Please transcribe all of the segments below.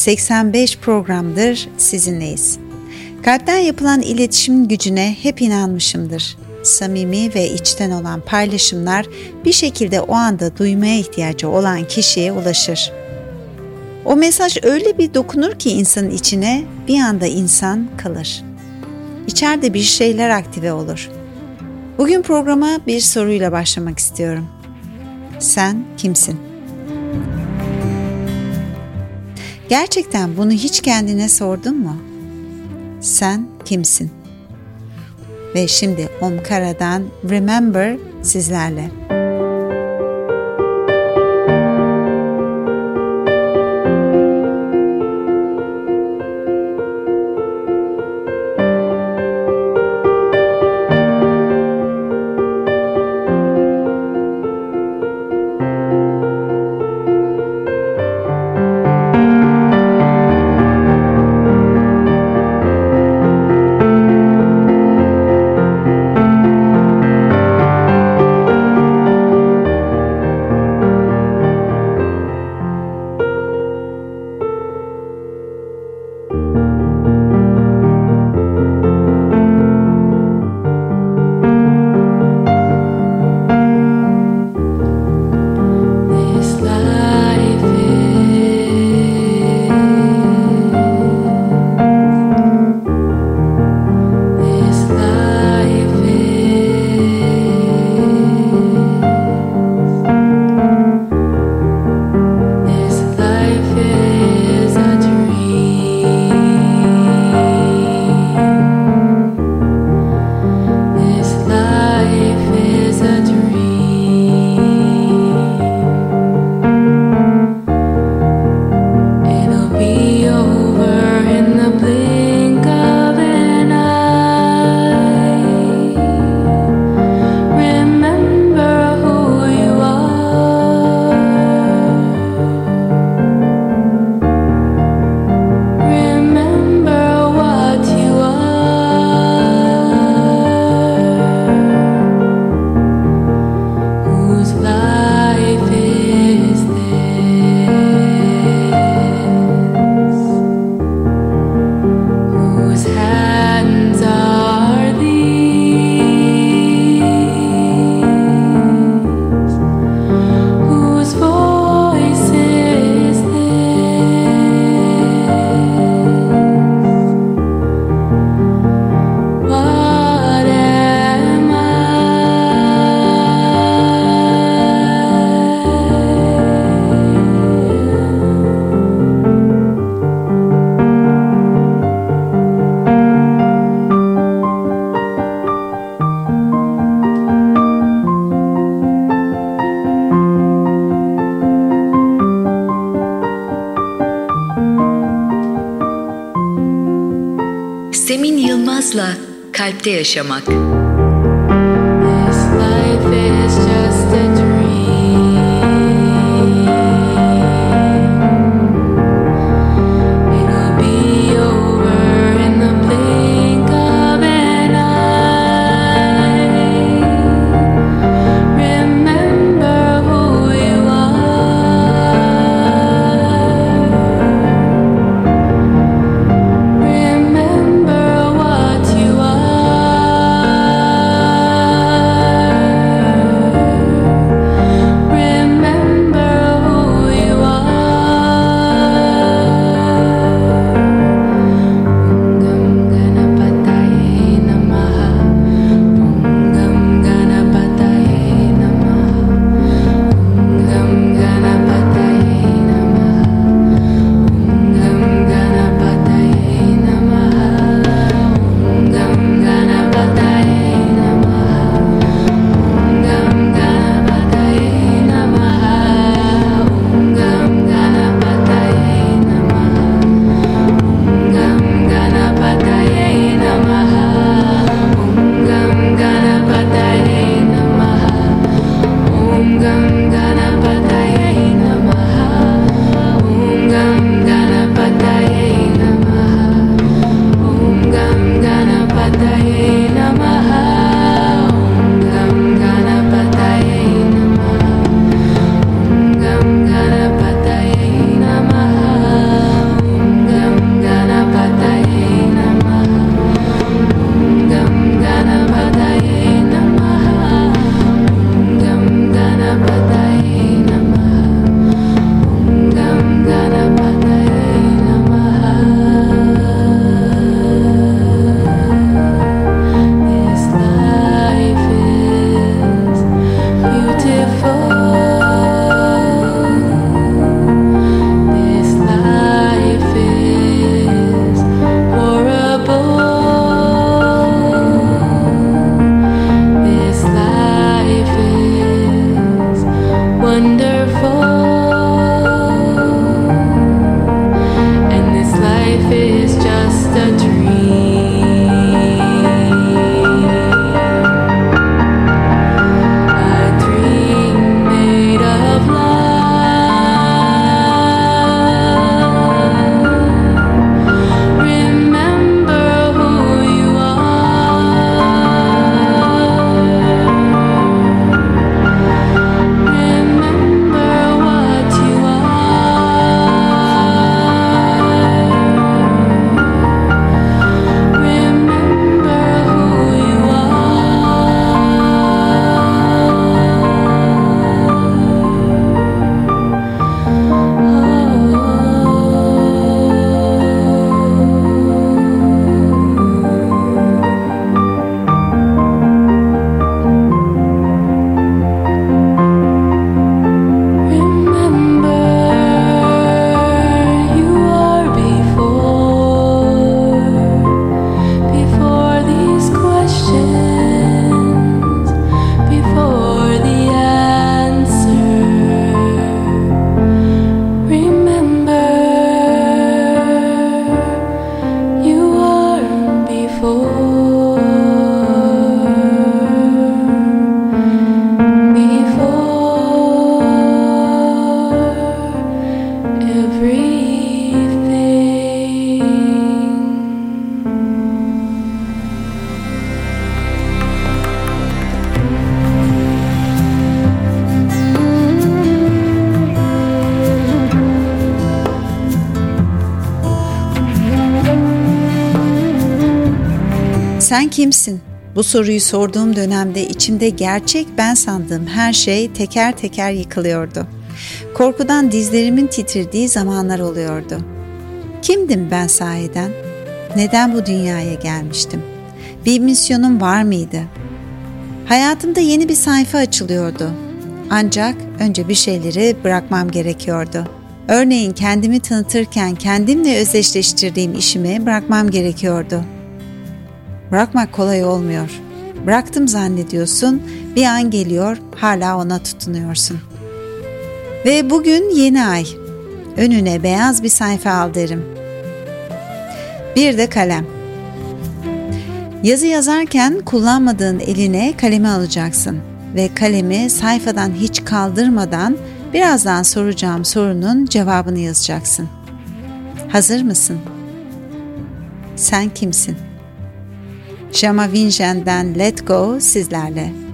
85 programdır sizinleyiz. Kalpten yapılan iletişim gücüne hep inanmışımdır. Samimi ve içten olan paylaşımlar bir şekilde o anda duymaya ihtiyacı olan kişiye ulaşır. O mesaj öyle bir dokunur ki insanın içine bir anda insan kalır. İçeride bir şeyler aktive olur. Bugün programa bir soruyla başlamak istiyorum. Sen kimsin? Gerçekten bunu hiç kendine sordun mu? Sen kimsin? Ve şimdi Omkara'dan Remember sizlerle. Kalpte yaşamak. Kimsin? Bu soruyu sorduğum dönemde içimde gerçek ben sandığım her şey teker teker yıkılıyordu. Korkudan dizlerimin titrediği zamanlar oluyordu. Kimdim ben sahiden? Neden bu dünyaya gelmiştim? Bir misyonum var mıydı? Hayatımda yeni bir sayfa açılıyordu. Ancak önce bir şeyleri bırakmam gerekiyordu. Örneğin kendimi tanıtırken kendimle özdeşleştirdiğim işimi bırakmam gerekiyordu. Bırakmak kolay olmuyor. Bıraktım zannediyorsun, bir an geliyor, hala ona tutunuyorsun. Ve bugün yeni ay. Önüne beyaz bir sayfa al derim. Bir de kalem. Yazı yazarken kullanmadığın eline kalemi alacaksın ve kalemi sayfadan hiç kaldırmadan birazdan soracağım sorunun cevabını yazacaksın. Hazır mısın? Sen kimsin? Shama Vincen'den Let Go sizlerle.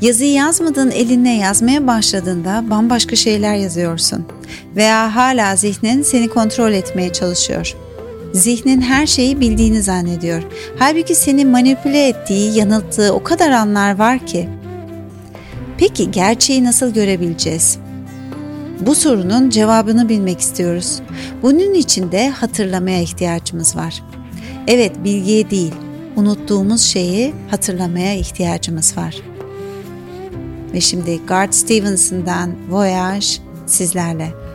Yazıyı yazmadığın eline yazmaya başladığında bambaşka şeyler yazıyorsun. Veya hala zihnin seni kontrol etmeye çalışıyor. Zihnin her şeyi bildiğini zannediyor. Halbuki seni manipüle ettiği, yanılttığı o kadar anlar var ki. Peki gerçeği nasıl görebileceğiz? Bu sorunun cevabını bilmek istiyoruz. Bunun için de hatırlamaya ihtiyacımız var. Evet, bilgiye değil, unuttuğumuz şeyi hatırlamaya ihtiyacımız var. Ve şimdi Garth Stevenson'dan Voyage sizlerle.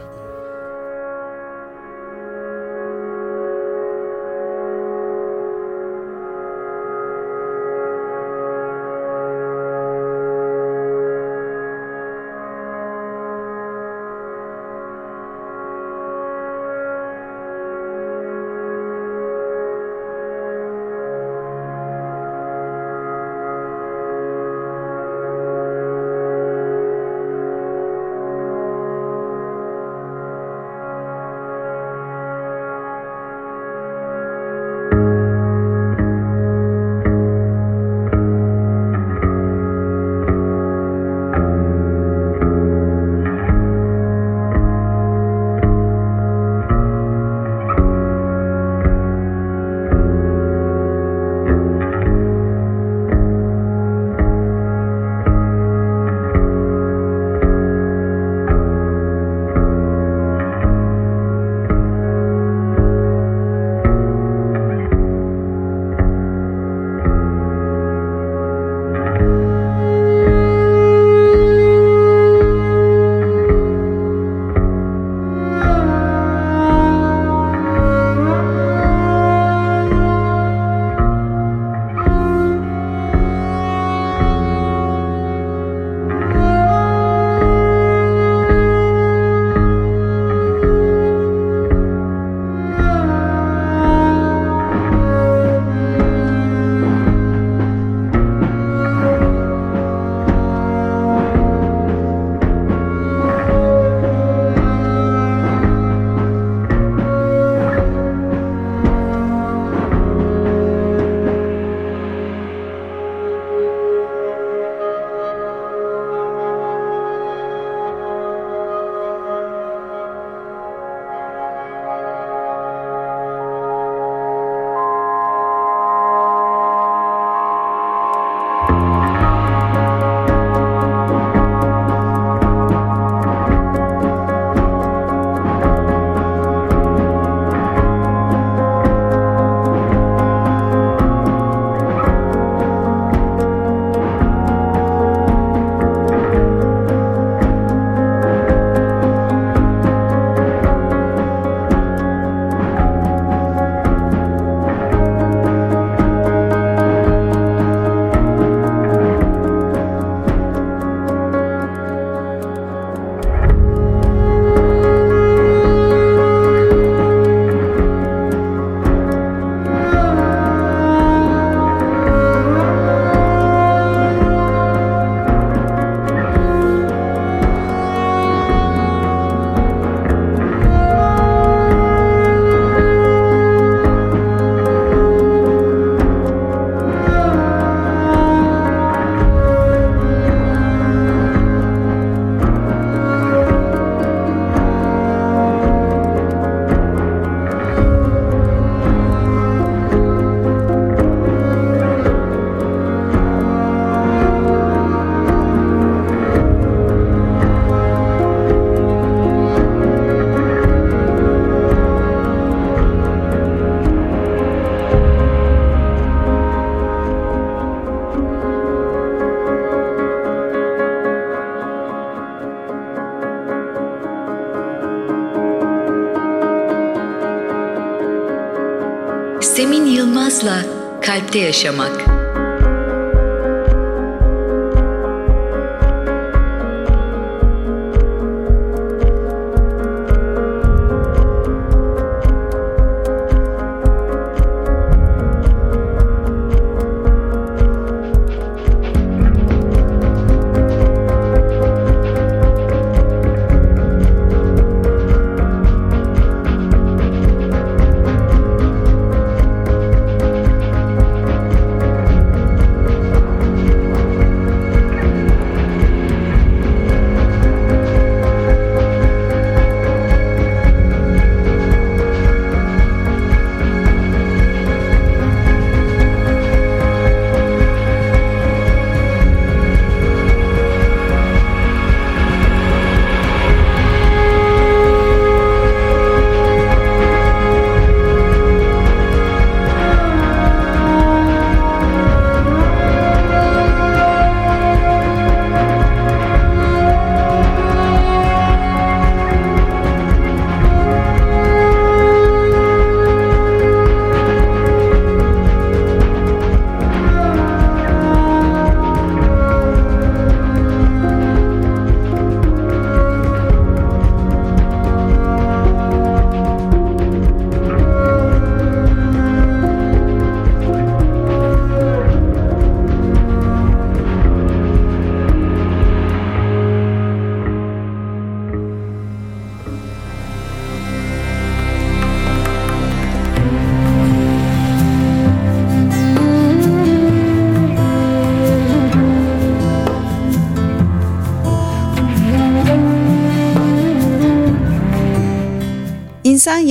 Kalpte Yaşamak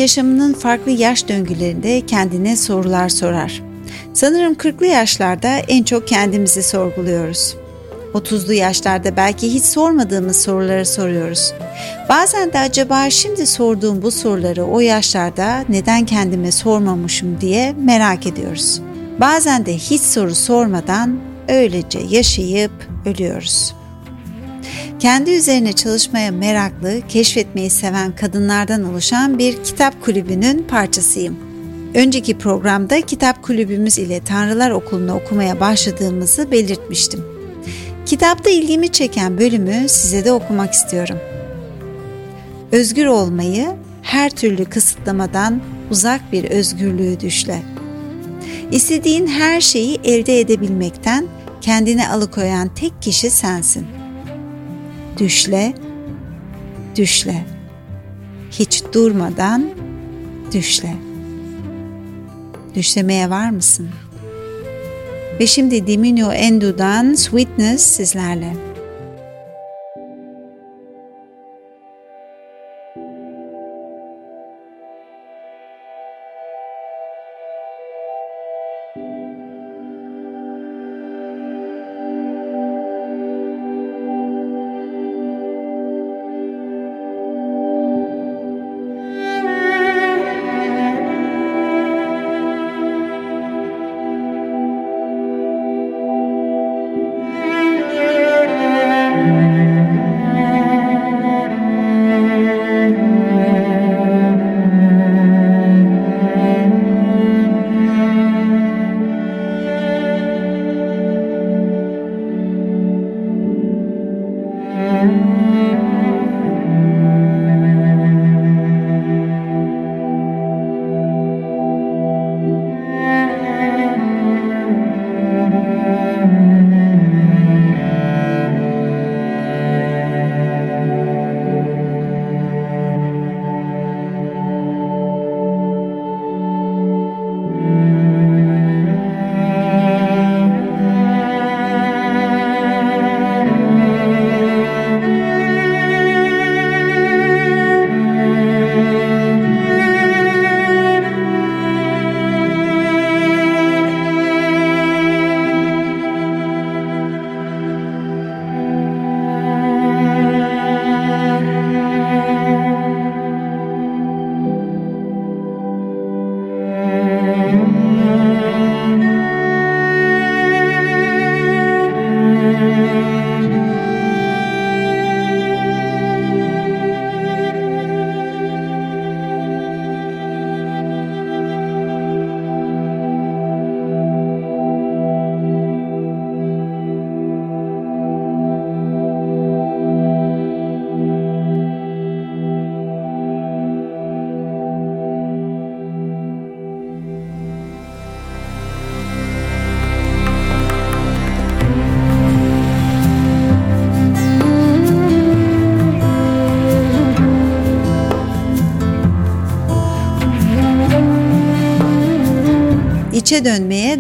yaşamının farklı yaş döngülerinde kendine sorular sorar. Sanırım 40'lı yaşlarda en çok kendimizi sorguluyoruz. 30'lu yaşlarda belki hiç sormadığımız soruları soruyoruz. Bazen de acaba şimdi sorduğum bu soruları o yaşlarda neden kendime sormamışım diye merak ediyoruz. Bazen de hiç soru sormadan öylece yaşayıp ölüyoruz. Kendi üzerine çalışmaya meraklı, keşfetmeyi seven kadınlardan oluşan bir kitap kulübünün parçasıyım. Önceki programda kitap kulübümüz ile Tanrılar Okulu'nu okumaya başladığımızı belirtmiştim. Kitapta ilgimi çeken bölümü size de okumak istiyorum. Özgür olmayı her türlü kısıtlamadan uzak bir özgürlüğü düşle. İstediğin her şeyi elde edebilmekten kendini alıkoyan tek kişi sensin. Düşle, düşle. Hiç durmadan düşle. Düşlemeye var mısın?'' Ve şimdi Diminio Endu'dan Sweetness sizlerle.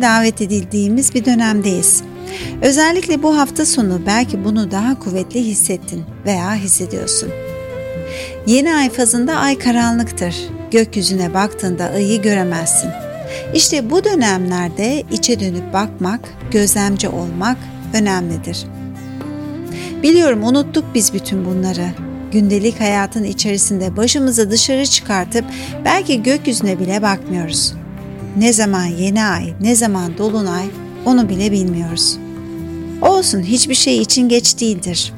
Davet edildiğimiz bir dönemdeyiz. Özellikle bu hafta sonu belki bunu daha kuvvetli hissettin veya hissediyorsun. Yeni ay fazında ay karanlıktır. Gökyüzüne baktığında ayı göremezsin. İşte bu dönemlerde içe dönüp bakmak, gözlemci olmak önemlidir. Biliyorum unuttuk biz bütün bunları. Gündelik hayatın içerisinde başımızı dışarı çıkartıp belki gökyüzüne bile bakmıyoruz. Ne zaman yeni ay, ne zaman dolunay onu bile bilmiyoruz. Olsun hiçbir şey için geç değildir.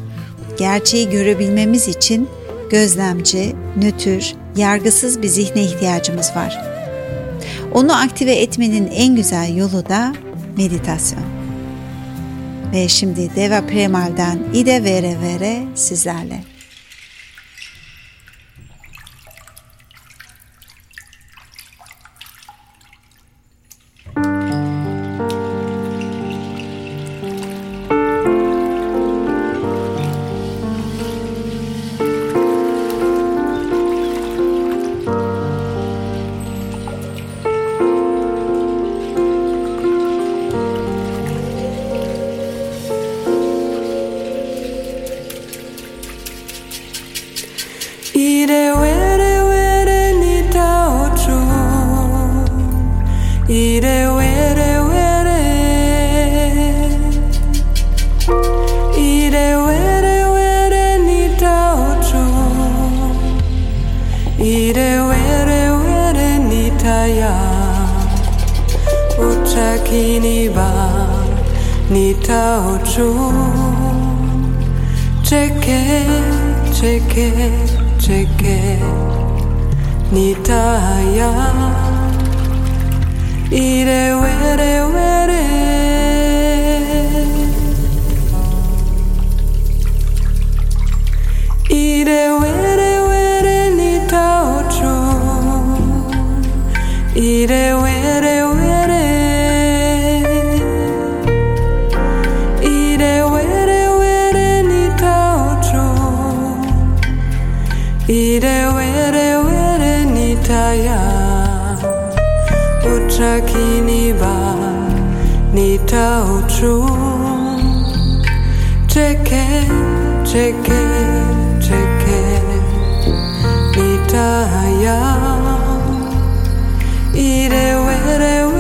Gerçeği görebilmemiz için gözlemci, nötr, yargısız bir zihne ihtiyacımız var. Onu aktive etmenin en güzel yolu da meditasyon. Ve şimdi Deva Premal'den İde Vere Vere sizlerle. utakiniba nitautru cheke cheke cheke nitaya irewerewe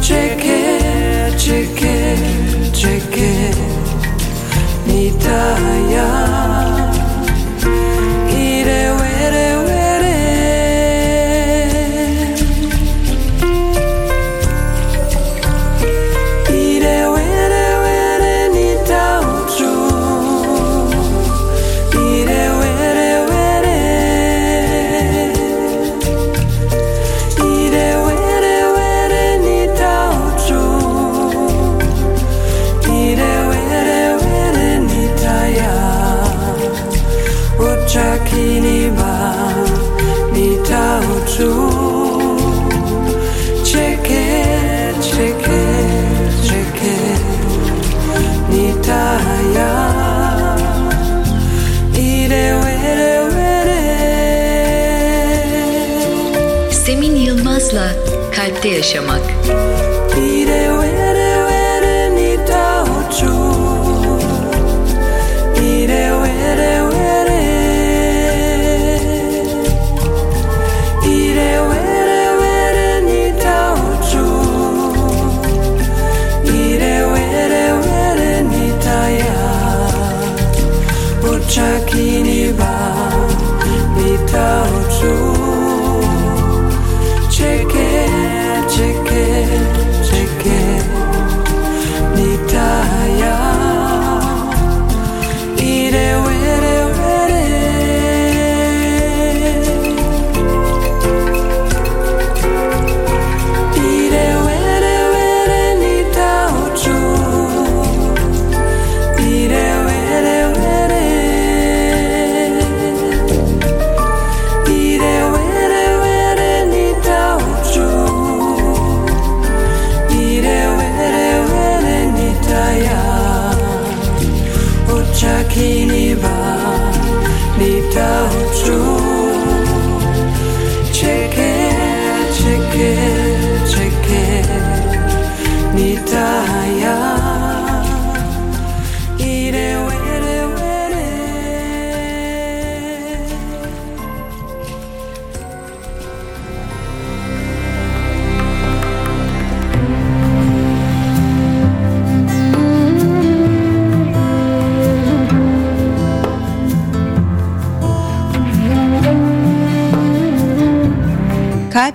Check it, check it, check it. 네 다이.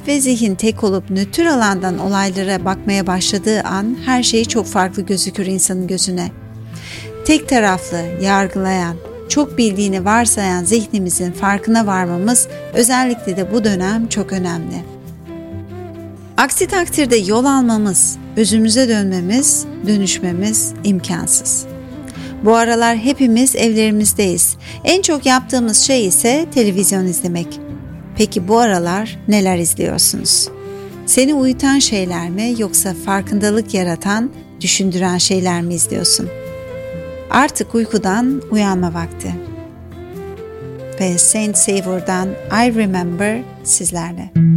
Ve zihin tek olup nötr alandan olaylara bakmaya başladığı an her şey çok farklı gözükür insanın gözüne. Tek taraflı, yargılayan, çok bildiğini varsayan zihnimizin farkına varmamız özellikle de bu dönem çok önemli. Aksi takdirde yol almamız, özümüze dönmemiz, dönüşmemiz imkansız. Bu aralar hepimiz evlerimizdeyiz. En çok yaptığımız şey ise televizyon izlemek. Peki bu aralar neler izliyorsunuz? Seni uyutan şeyler mi yoksa farkındalık yaratan, düşündüren şeyler mi izliyorsun? Artık uykudan uyanma vakti. Ve Saint Savor'dan I Remember sizlerle.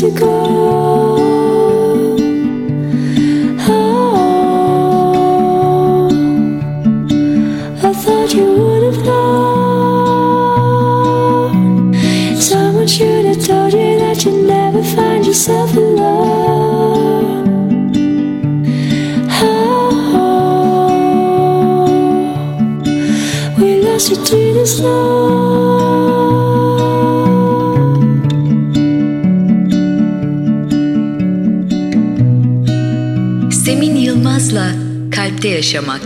to go. chamar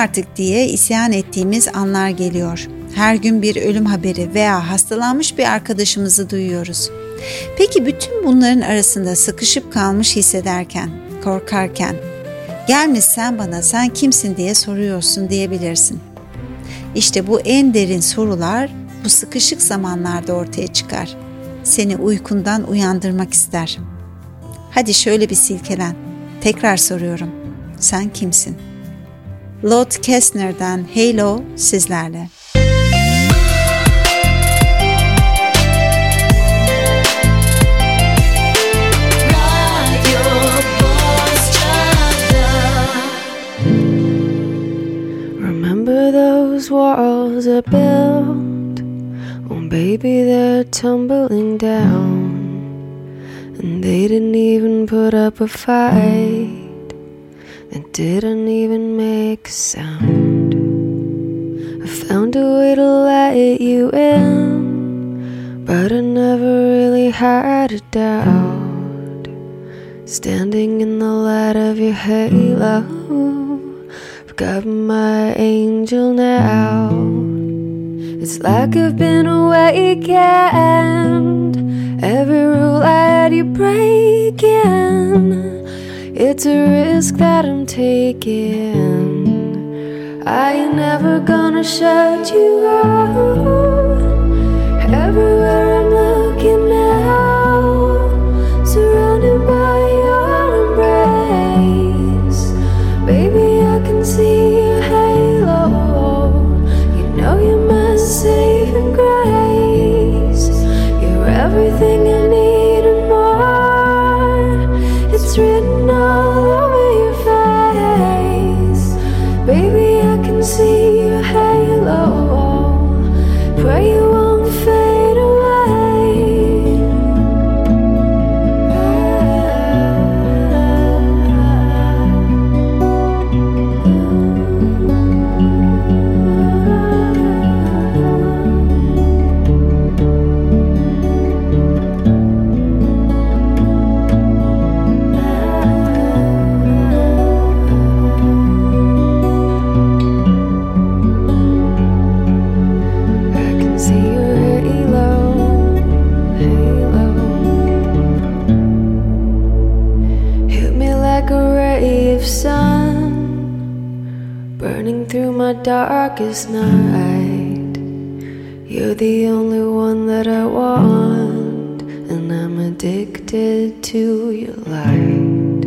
artık diye isyan ettiğimiz anlar geliyor. Her gün bir ölüm haberi veya hastalanmış bir arkadaşımızı duyuyoruz. Peki bütün bunların arasında sıkışıp kalmış hissederken, korkarken, gelmiş sen bana sen kimsin diye soruyorsun diyebilirsin. İşte bu en derin sorular bu sıkışık zamanlarda ortaya çıkar. Seni uykundan uyandırmak ister. Hadi şöyle bir silkelen. Tekrar soruyorum. sen kimsin? Lord Kestner'den Halo sizlerle. Remember those walls I built? Oh, baby, they're tumbling down. And they didn't even put up a fight. It didn't even make a sound. I found a way to let you in, but I never really had a doubt. Standing in the light of your halo, I've got my angel now. It's like I've been awakened. Every rule I had you breaking. It's a risk that I'm taking. I ain't never gonna shut you out. Everywhere darkest night. You're the only one that I want, and I'm addicted to your light.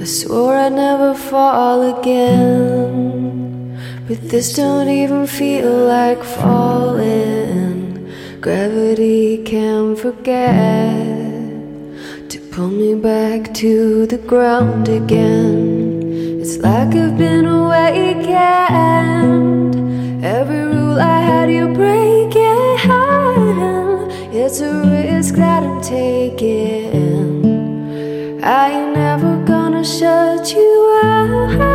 I swore I'd never fall again. But this don't even feel like falling. Gravity can forget to pull me back to the ground again. It's like I've been awakened. Every rule I had you breaking. It's a risk that I'm taking. I ain't never gonna shut you out.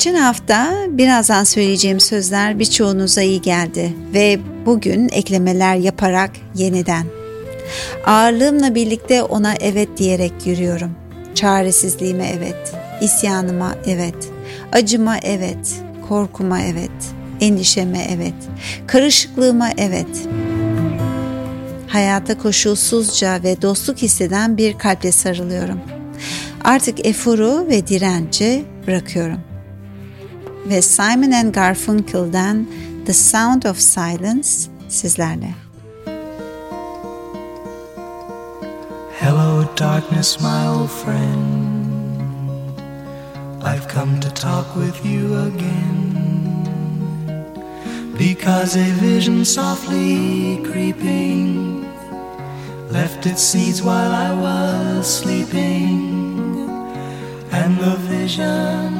Geçen hafta birazdan söyleyeceğim sözler birçoğunuza iyi geldi ve bugün eklemeler yaparak yeniden. Ağırlığımla birlikte ona evet diyerek yürüyorum. Çaresizliğime evet, isyanıma evet, acıma evet, korkuma evet, endişeme evet, karışıklığıma evet. Hayata koşulsuzca ve dostluk hisseden bir kalple sarılıyorum. Artık eforu ve direnci bırakıyorum. Ve Simon and Garfunkel'den The Sound of Silence sizlerle. Hello, darkness, my old friend. I've come to talk with you again. Because a vision softly creeping left its seeds while I was sleeping. And the vision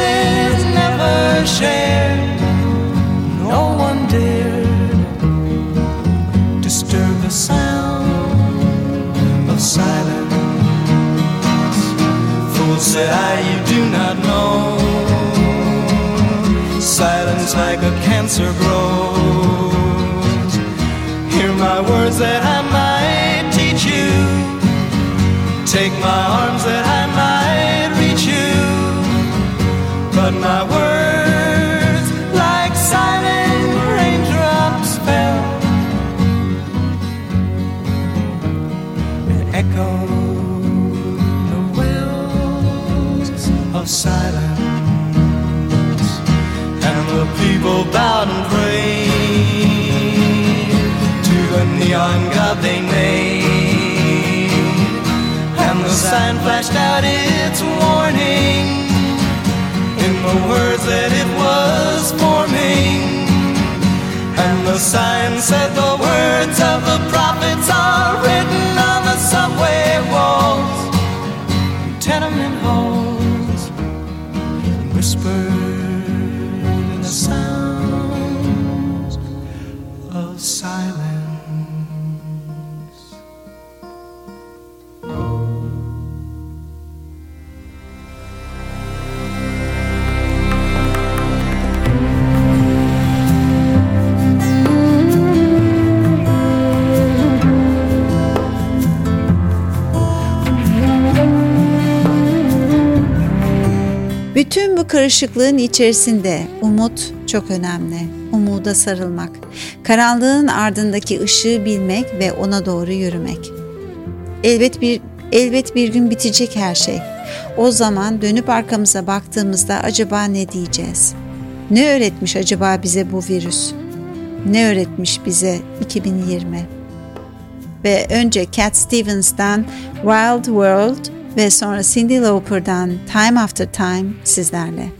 Voices never shared. No one dared disturb the sound of silence. Fools said I, you do not know. Silence like a cancer grows. Hear my words that I might teach you. Take my arms that But my words, that it was forming. And the sign said the words of the prophets bu karışıklığın içerisinde umut çok önemli. Umuda sarılmak, karanlığın ardındaki ışığı bilmek ve ona doğru yürümek. Elbet bir elbet bir gün bitecek her şey. O zaman dönüp arkamıza baktığımızda acaba ne diyeceğiz? Ne öğretmiş acaba bize bu virüs? Ne öğretmiş bize 2020? Ve önce Cat Stevens'dan Wild World ve sonra Cyndi Lauper'dan Time After Time sizlerle.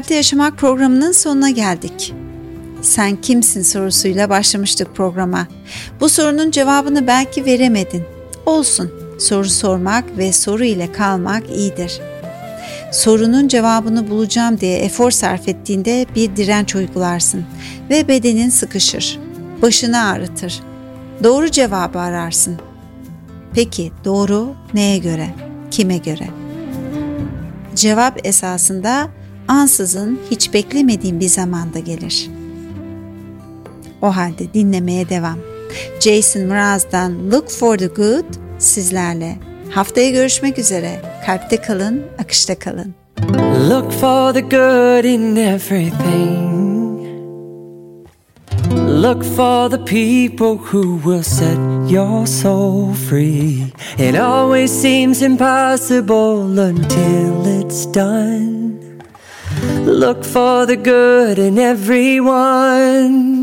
Kalpte Yaşamak programının sonuna geldik. Sen kimsin sorusuyla başlamıştık programa. Bu sorunun cevabını belki veremedin. Olsun. Soru sormak ve soru ile kalmak iyidir. Sorunun cevabını bulacağım diye efor sarf ettiğinde bir direnç uygularsın ve bedenin sıkışır. Başını ağrıtır. Doğru cevabı ararsın. Peki doğru neye göre? Kime göre? Cevap esasında ansızın hiç beklemediğin bir zamanda gelir. O halde dinlemeye devam. Jason Mraz'dan Look for the Good sizlerle. Haftaya görüşmek üzere. Kalpte kalın, akışta kalın. Look for the good in everything. Look for the people who will set your soul free. It always seems impossible until it's done. Look for the good in everyone.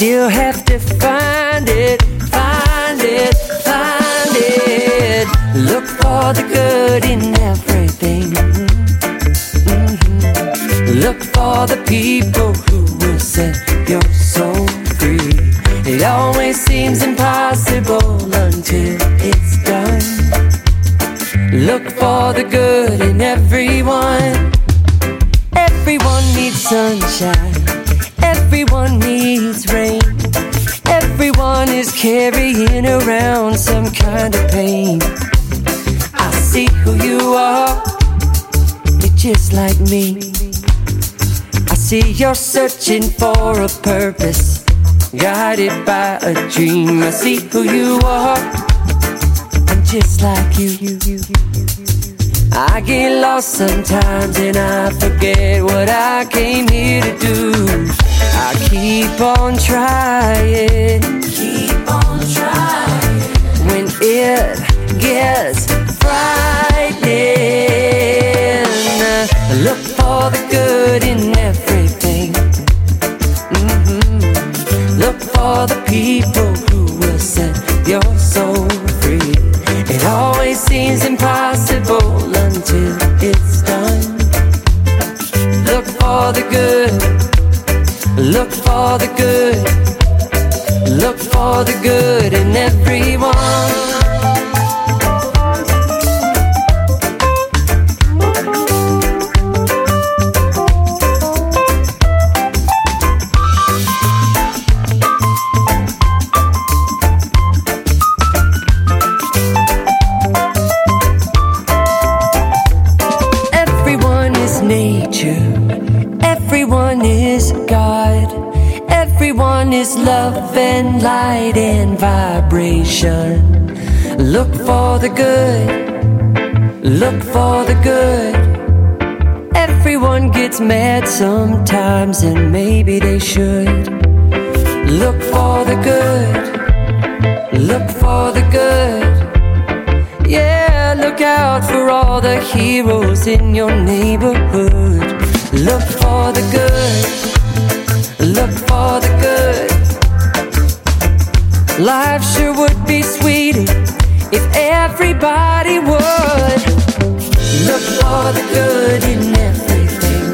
Still have to find it, find it, find it. Look for the good in everything. Mhm. Look for the people who will set your soul free. It always seems impossible until it's done. Look for the good in everyone. Everyone needs sunshine. Everyone needs carrying around some kind of pain. I see who you are. You're just like me. I see you're searching for a purpose, guided by a dream. I see who you are. I'm just like you. I get lost sometimes and I forget what I came here to do. I keep on trying, it gets frightening. Look for the good in everything. Mm-hmm. Look for the people who will set your soul free. It always seems impossible until it's done. Look for the good. Look for the good. Look for the good in everyone. Is love and light and vibration. Look for the good. Look for the good. Everyone gets mad sometimes, and maybe they should. Look for the good. Look for the good. Yeah, look out for all the heroes in your neighborhood. Look for the good. Look for the good. Life sure would be sweeter if everybody would. Look for the good in everything.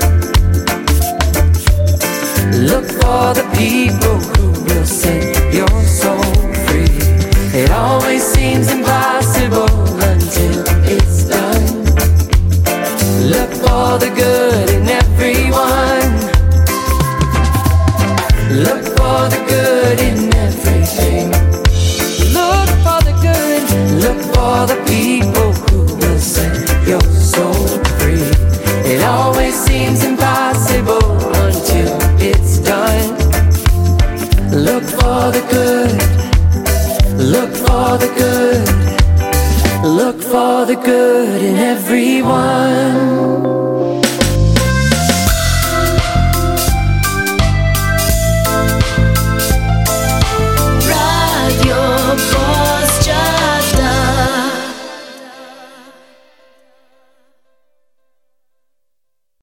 Look for the people who will set your soul free. It always seems impossible until it's done. Look for the good in everyone. Look one.